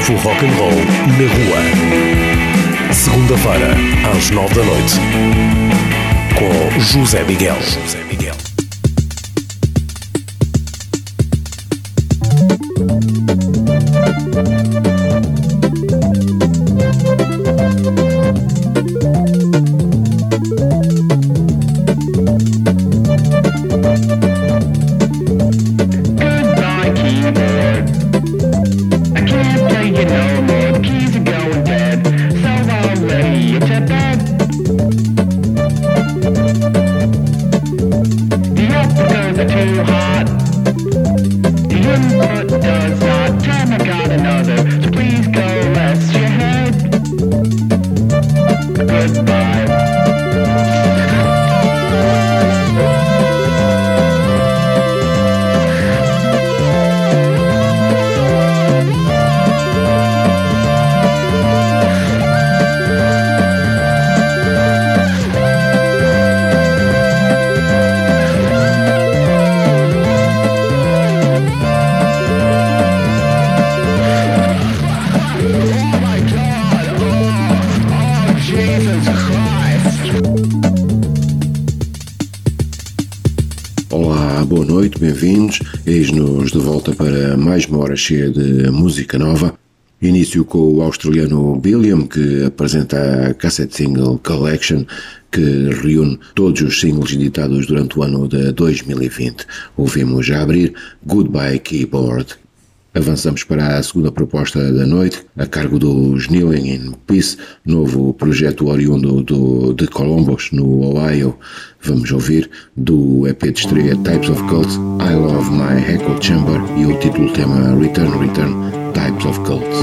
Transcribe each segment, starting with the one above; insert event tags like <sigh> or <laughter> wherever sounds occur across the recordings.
novo rock and roll na rua. Segunda-feira, às nove da noite, com José Miguel. José Miguel. Cheia de música nova. Início com o australiano Billiam, que apresenta a cassette single Collection, que reúne todos os singles editados durante o ano de 2020. Ouvimos já abrir Goodbye Keyboard. Avançamos para a segunda proposta da noite, a cargo dos Kneeling in Peace, novo projeto oriundo do, de Columbus, no Ohio. Vamos ouvir do EP de estreia Types of Cults, I Love My Echo Chamber e o título tema Return, Return, Types of Cults.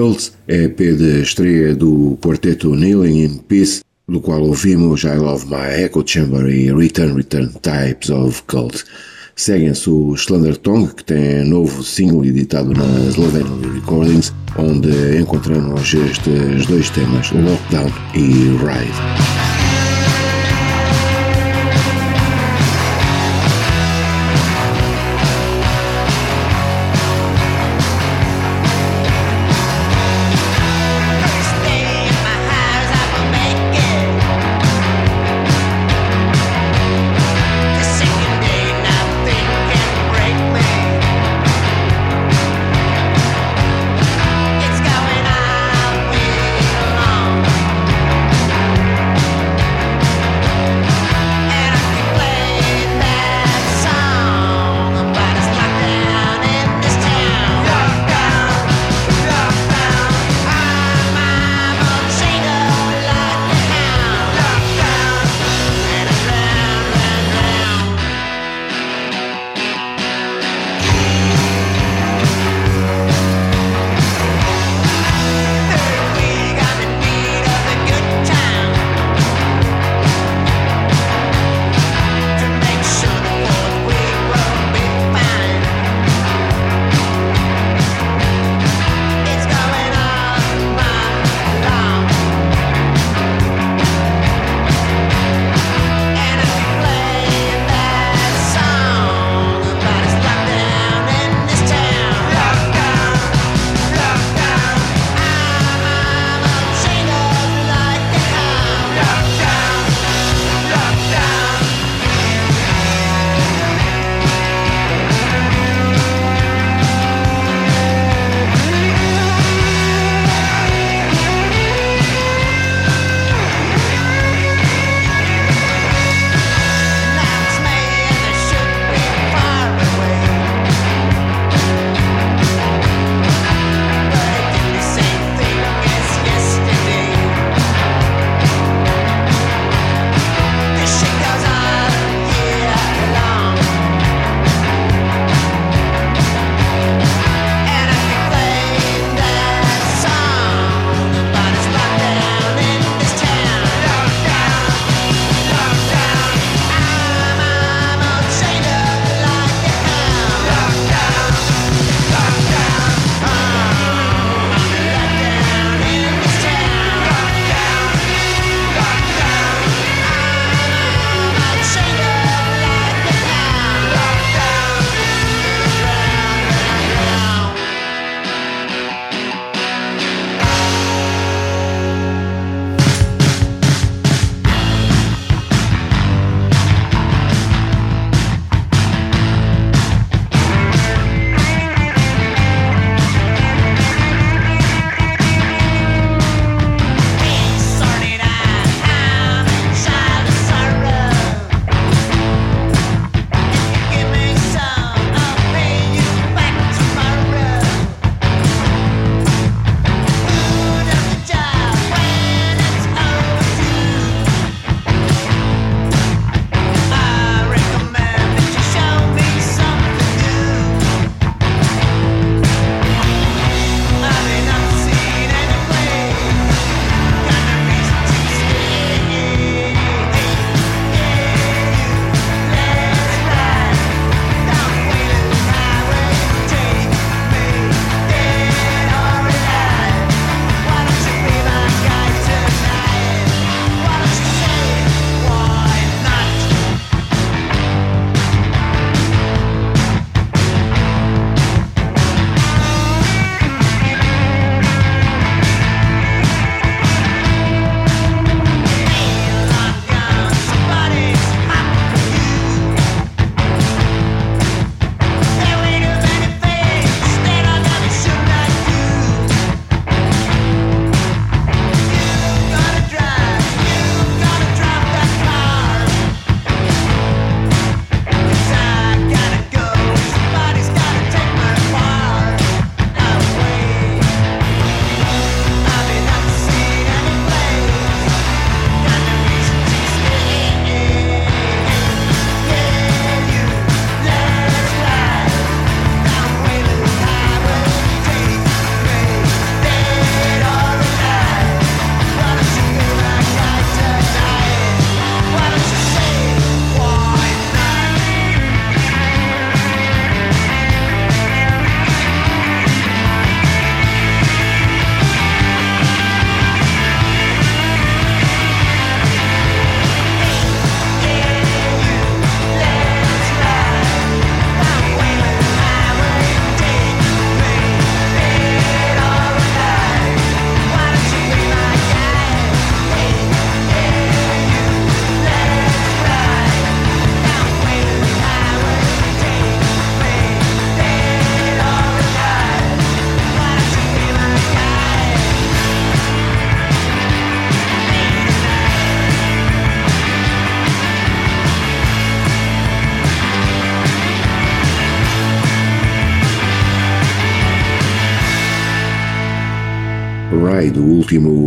Cults, EP de estreia do quarteto Kneeling in Peace, do qual ouvimos I Love My Echo Chamber e Return Return Types of Cult. Seguem-se o Slender Tongue, que tem novo single editado na Slovenly Recordings, onde encontramos estes dois temas, Lockdown e Ride.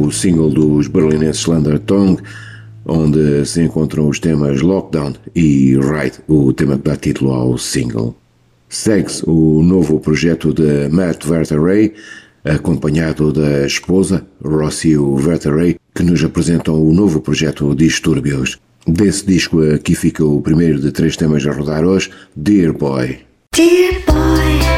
Último single dos berlinenses Slander Tongue, onde se encontram os temas Lockdown e Ride, o tema que dá título ao single. Segue-se o novo projeto de Matt Verteray, acompanhado da esposa, Rocio Verteray, que nos apresentam o novo projeto Distúrbios. Desse disco aqui fica o primeiro de três temas a rodar hoje, Dear Boy. Dear boy,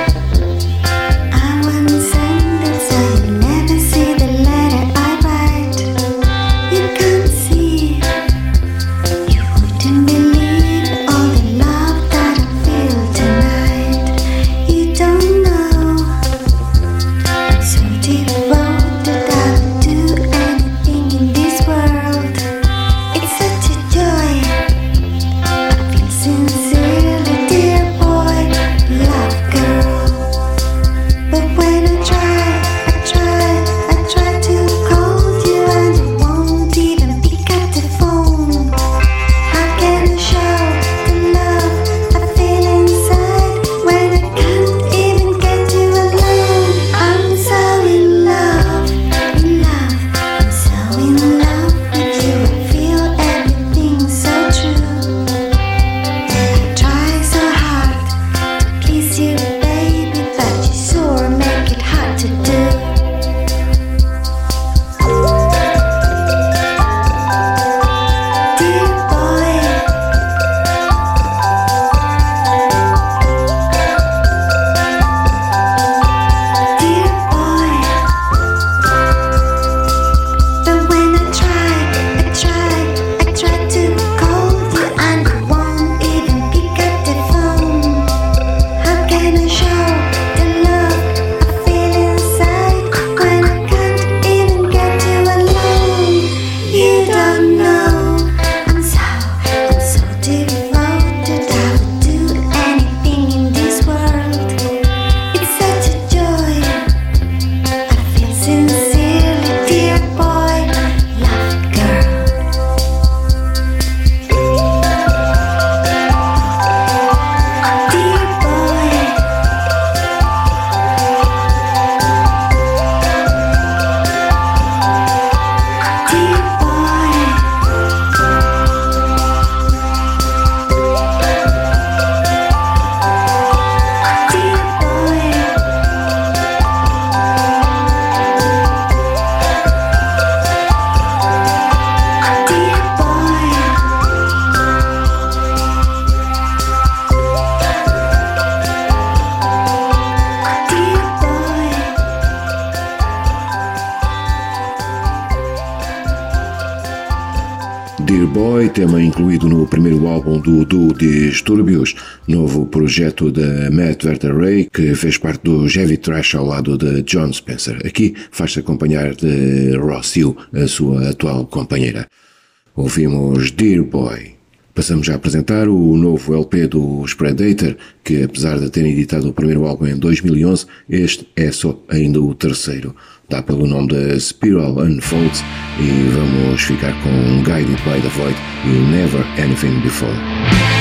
Dear Boy, tema incluído no primeiro álbum do duo Distúrbios, novo projeto da Matt Verteray, que fez parte do Heavy Trash ao lado de John Spencer. Aqui faz-se acompanhar de Ross Hill, a sua atual companheira. Ouvimos Dear Boy. Passamos a apresentar o novo LP dos Predator, que apesar de terem editado o primeiro álbum em 2011, este é só ainda o terceiro. Dá pelo nome de Spiral Unfolds e vamos ficar com Guided by the Void e Never Anything Before.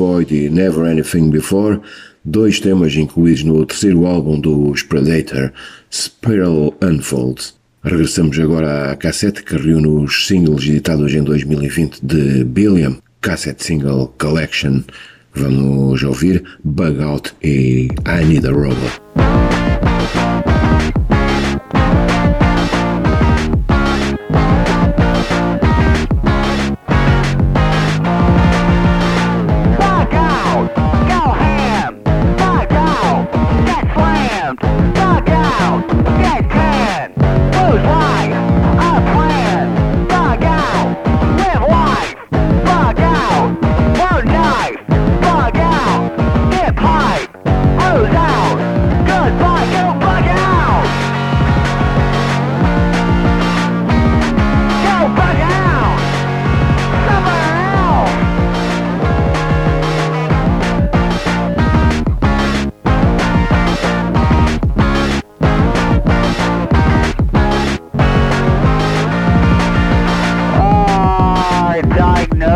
Void e Never Anything Before, dois temas incluídos no terceiro álbum dos Predator, Spiral Unfolds. Regressamos agora à cassete que reúne os singles editados em 2020 de Billiam, Cassette Single Collection. Vamos ouvir Bug Out e I Need a Robot.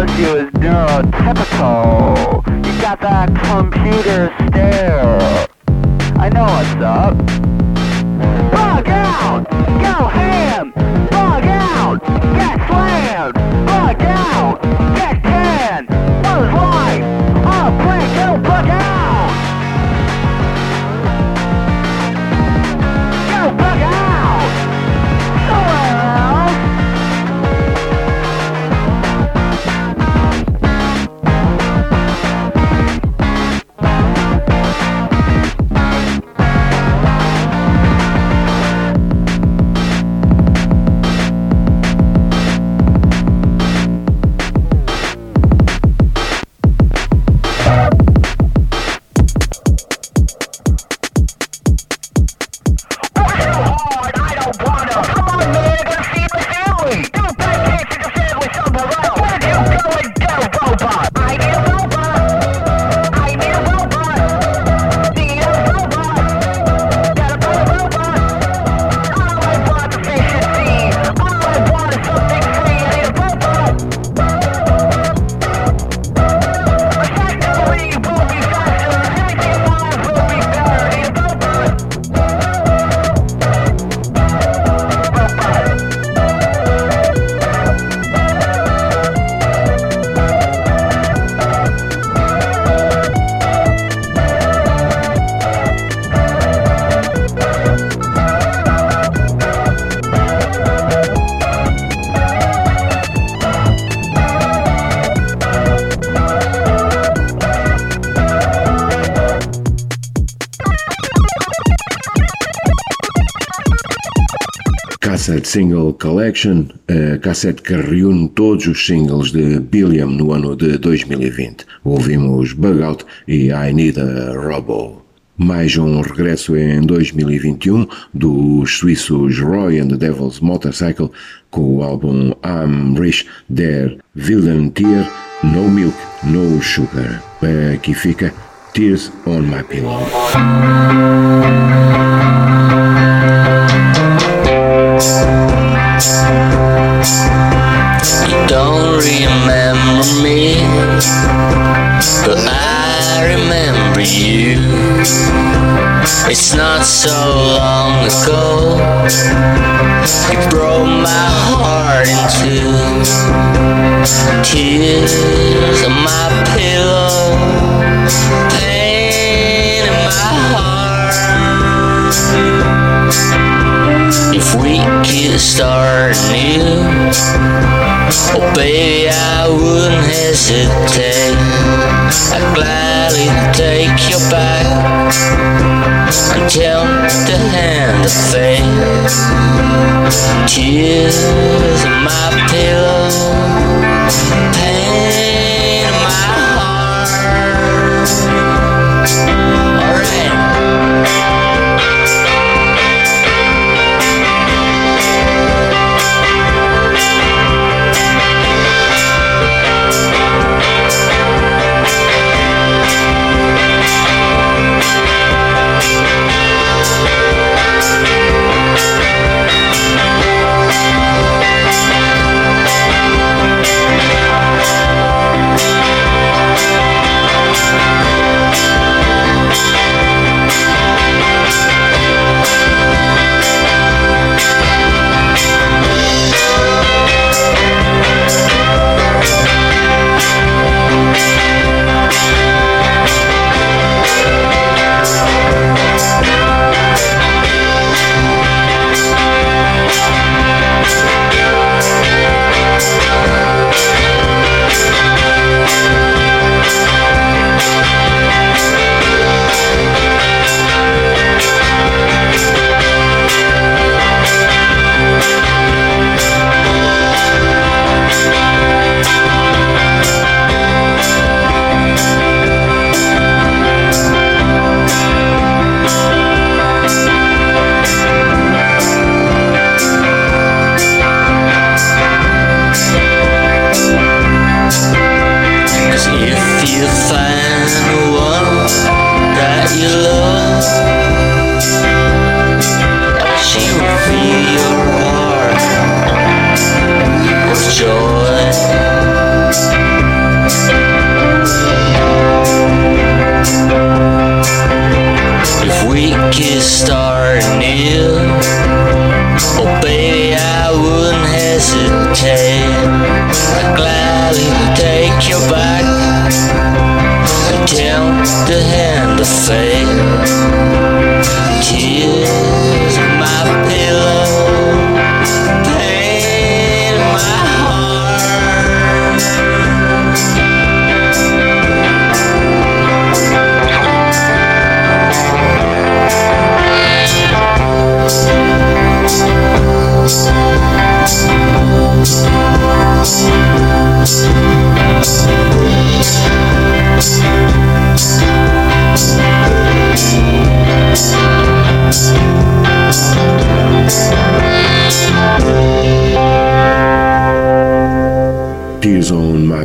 Diagnosed you as neurotypical. You got that computer stare. I know what's up. Cassette Single Collection, a cassete que reúne todos os singles de Billiam no ano de 2020. Ouvimos Bug Out e I Need a Robo. Mais um regresso em 2021 dos suíços Roy and the Devil's Motorcycle com o álbum I'm Rich Der Wilden Tier No Milk, No Sugar. Aqui fica Tears on My Pillow. You don't remember me, but I remember you. It's not so long ago, you broke my heart in two. Tears on my pillow, pain in my heart. If we could start new. Oh baby, I wouldn't hesitate. I'd gladly take you back until the hand of fate. Tears in my pillow, pain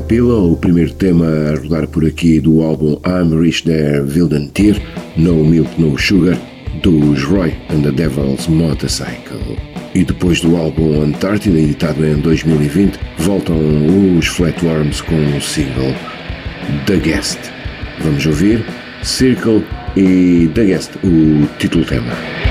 Pillow, o primeiro tema a rodar por aqui do álbum I'm Rich There Wilden Tear, No Milk No Sugar, dos Roy and the Devil's Motorcycle. E depois do álbum Antarctica, editado em 2020, voltam os Flatworms com o single The Guest. Vamos ouvir Circle e The Guest, o título tema.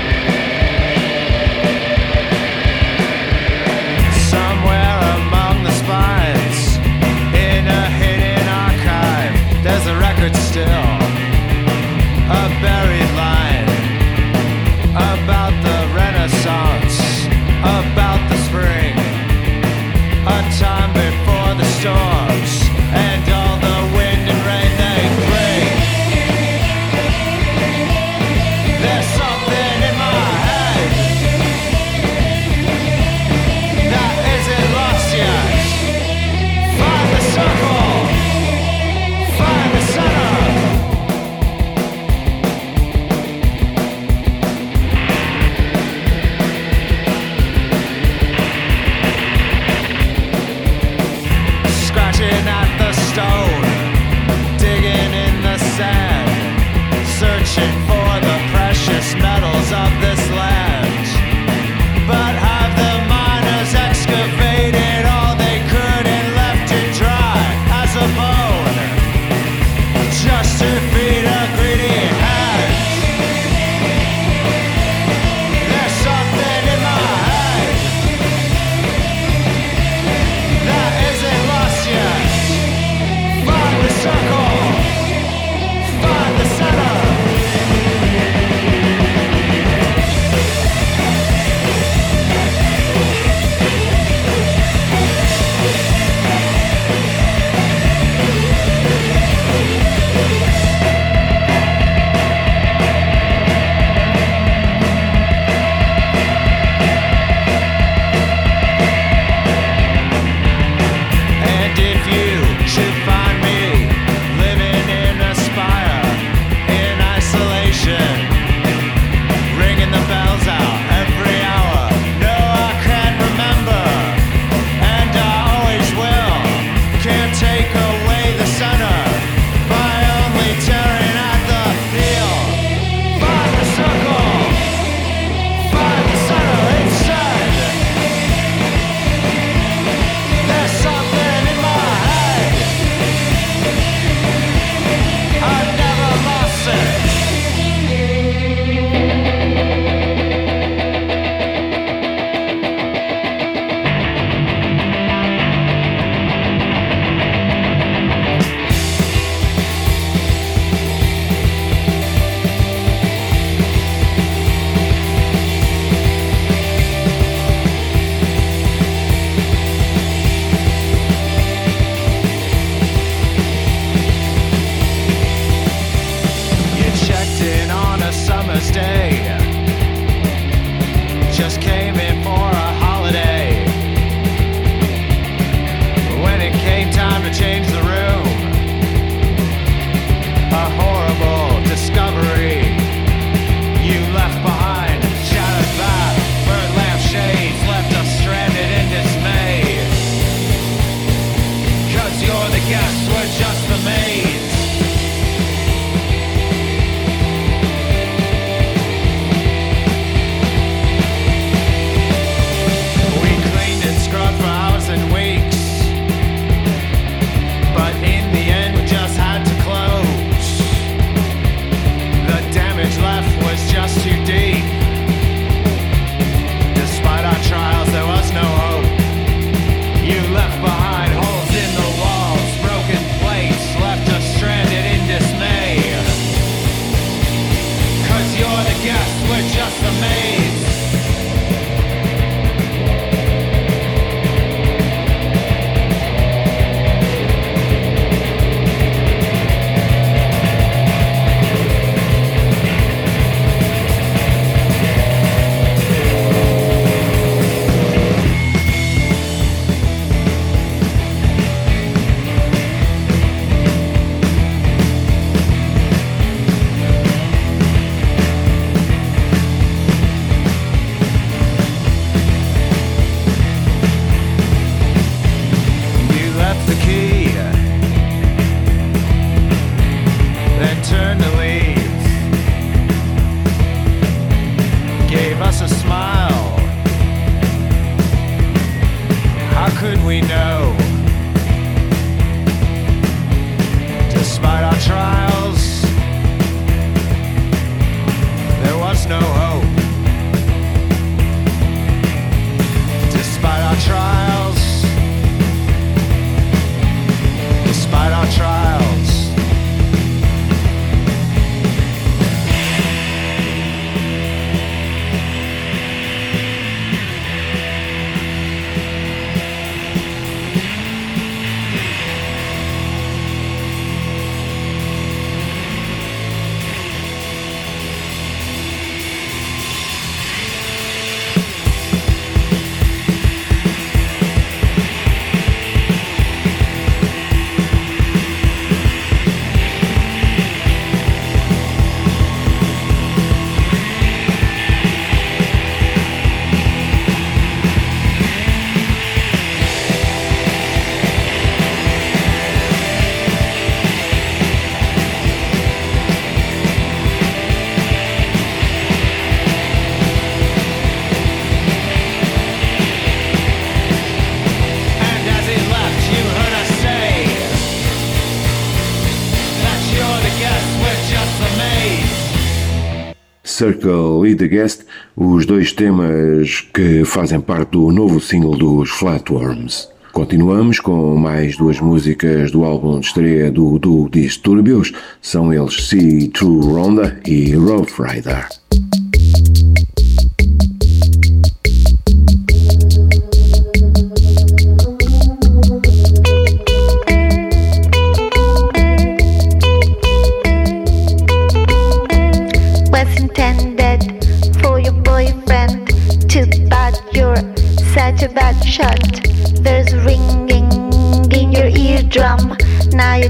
Circle e The Guest, os dois temas que fazem parte do novo single dos Flatworms. Continuamos com mais duas músicas do álbum de estreia do, do Disturbios, são eles See True Ronda e Rough Rider.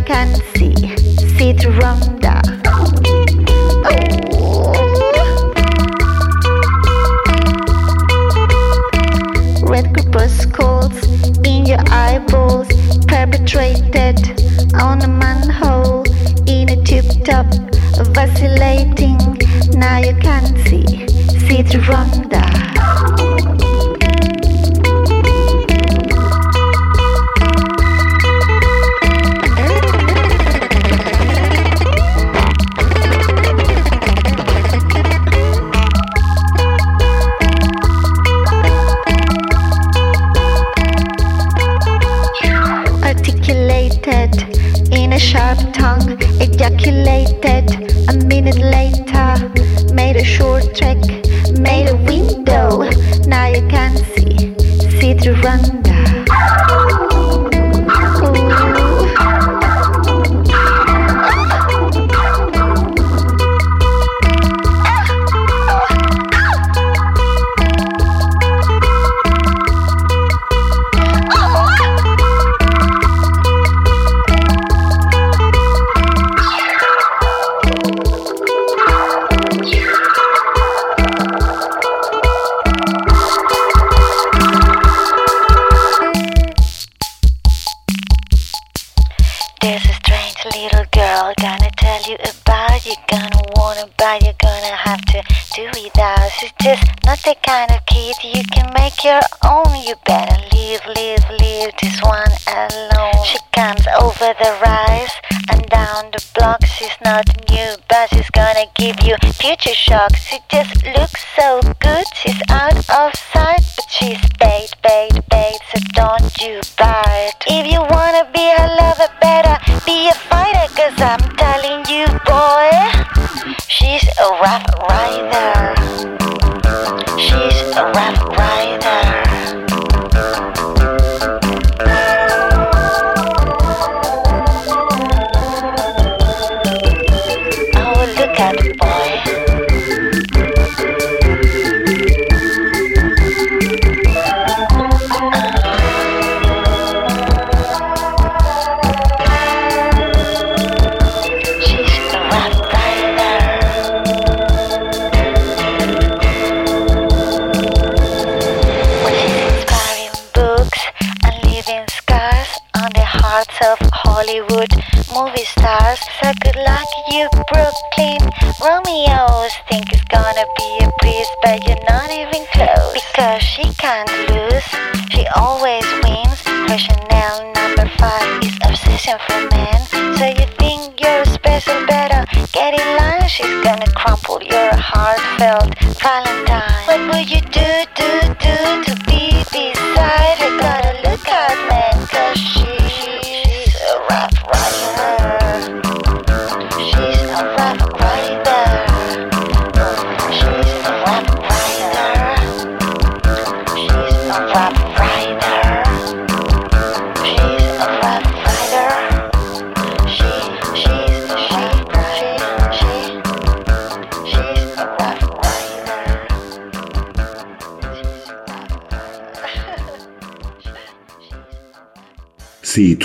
can see Sit ronda. Oh. Red corpuscles in your eyeballs perpetrated on a manhole in a tube top vacillating. Now you can see. Sit ronda.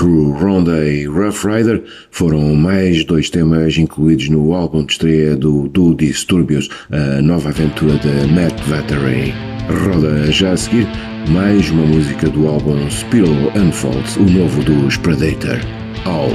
Through Ronda e Rough Rider foram mais dois temas incluídos no álbum de estreia do, do Disturbios, a nova aventura de Matt Vattery. Roda já a seguir mais uma música do álbum Spiral Unfolds, o novo dos Predator. All.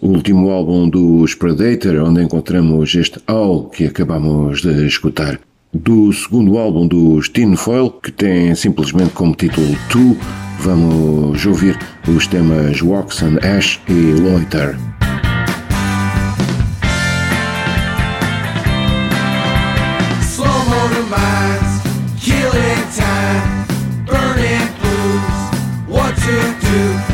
o último álbum dos Predator, onde encontramos este All que acabamos de escutar. Do segundo álbum dos Tinfoil, que tem simplesmente como título Two, vamos ouvir os temas Walks and Ash e Loiter. Minds.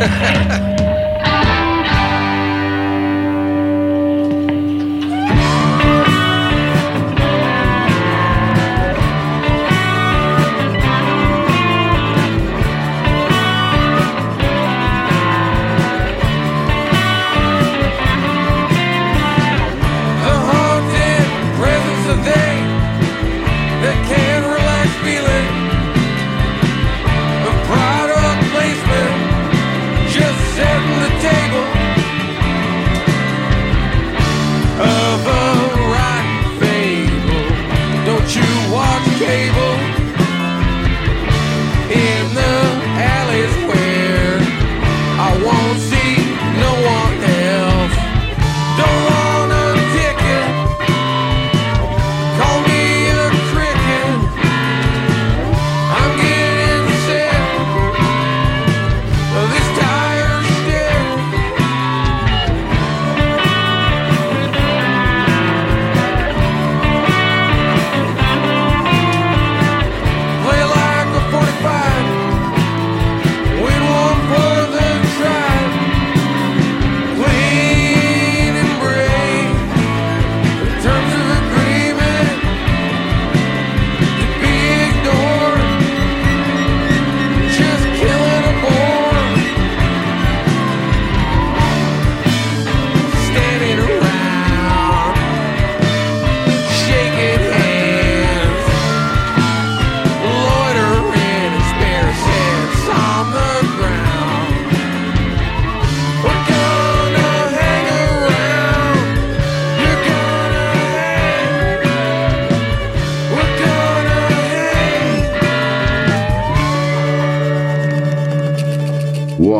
Música <laughs>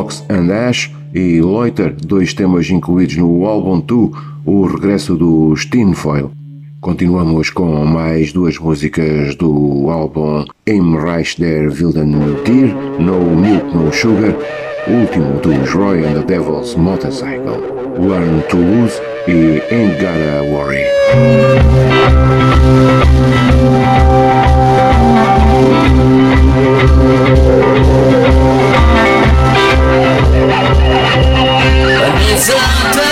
Fox and Ash e Loiter, dois temas incluídos no álbum 2, o regresso do Steinfoil. Continuamos com mais duas músicas do álbum Im Reich der Wilden Tier, No Milk No Sugar, último dos Roy and the Devil's Motorcycle, Learn to Lose e Ain't Gotta Worry. December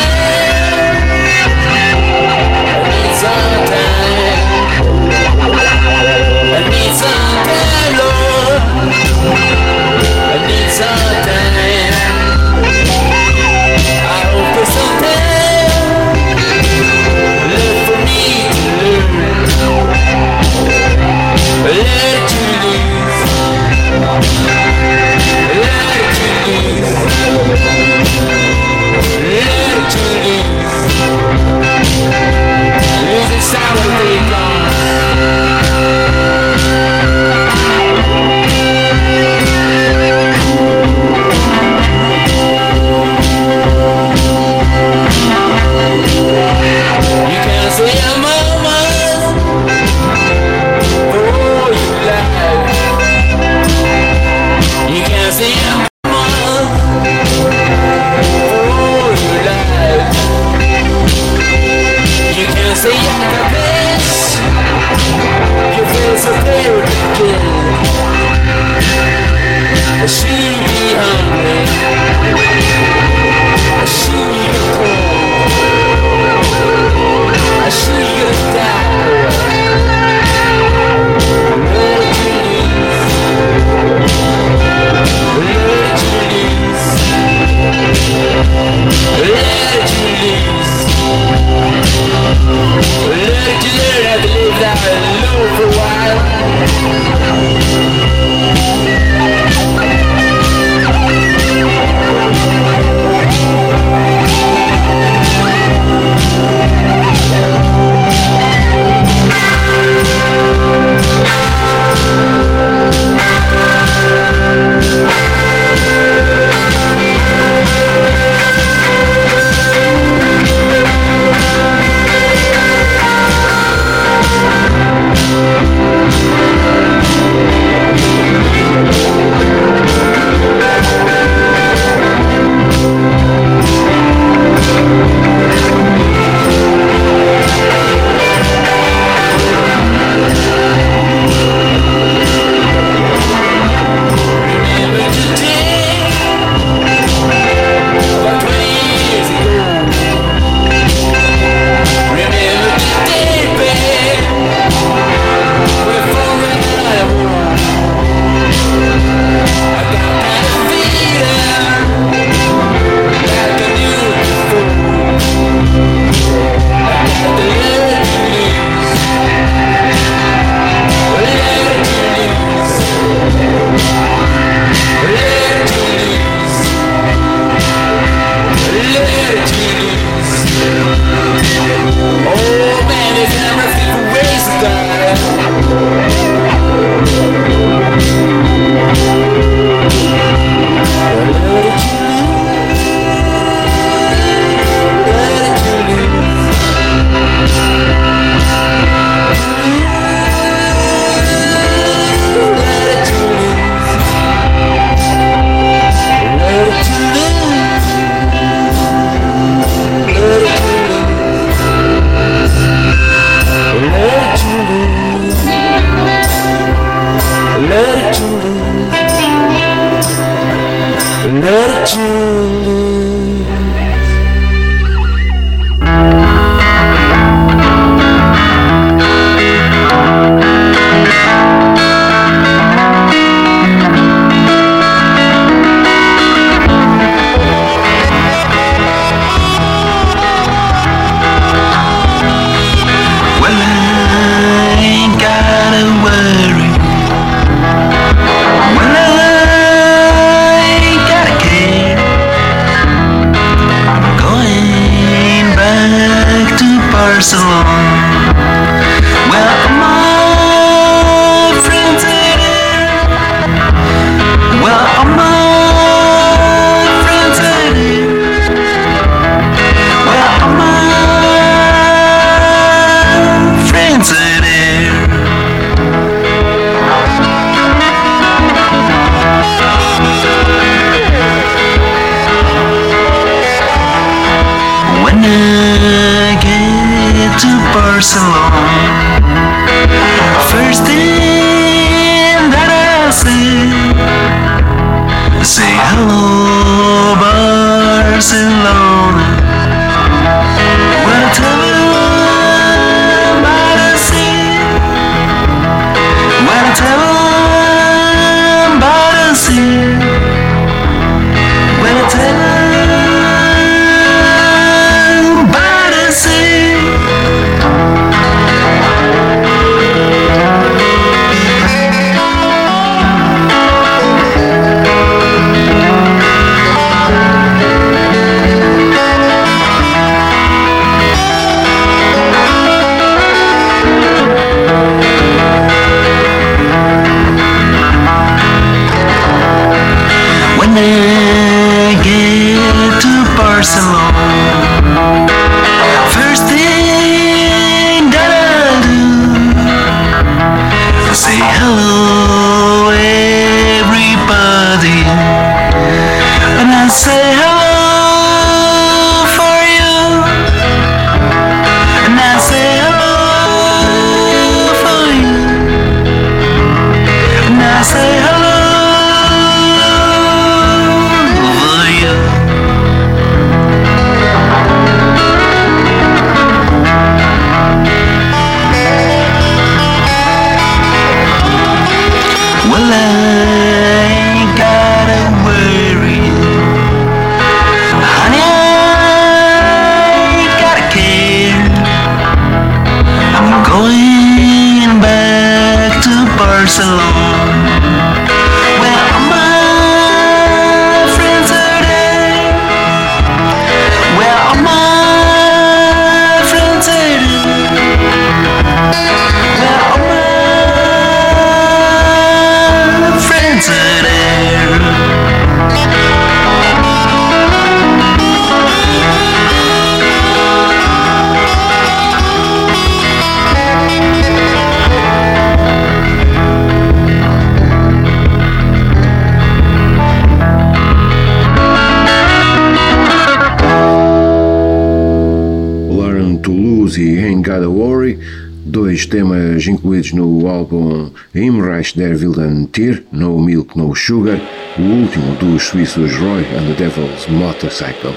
álbum Himreich der Wilden Tier, No Milk, No Sugar, o último dos suíços Roy and the Devil's Motorcycle.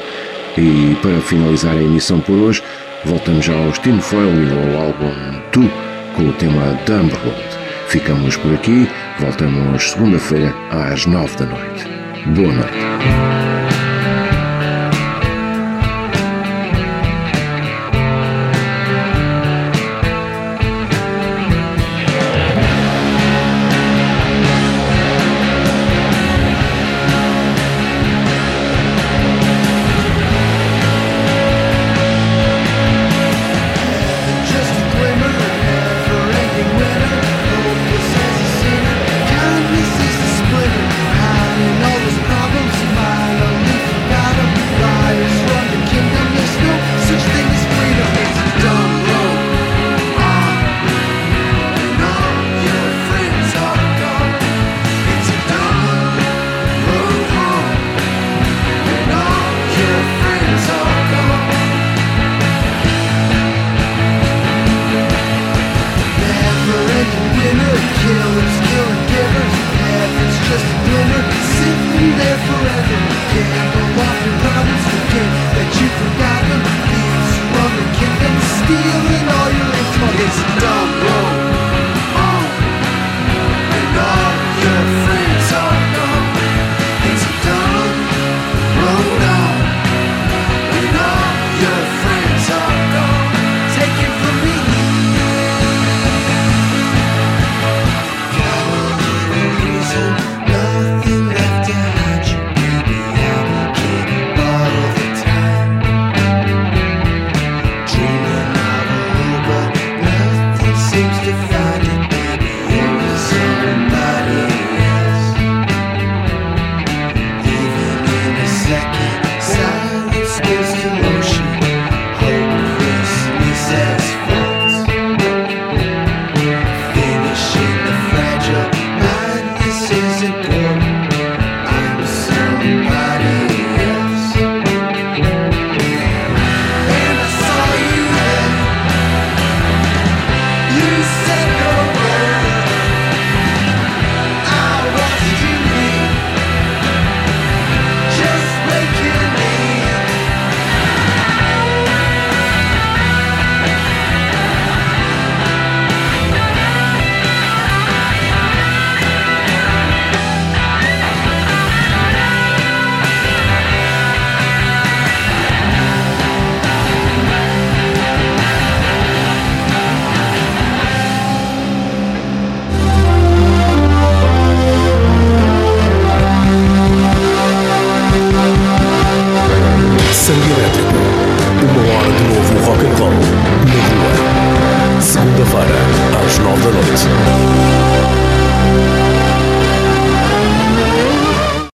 E para finalizar a emissão por hoje, voltamos aos Tim Foil e ao álbum Tu, com o tema Dumberland. Ficamos por aqui, voltamos segunda-feira às nove da noite. Boa noite.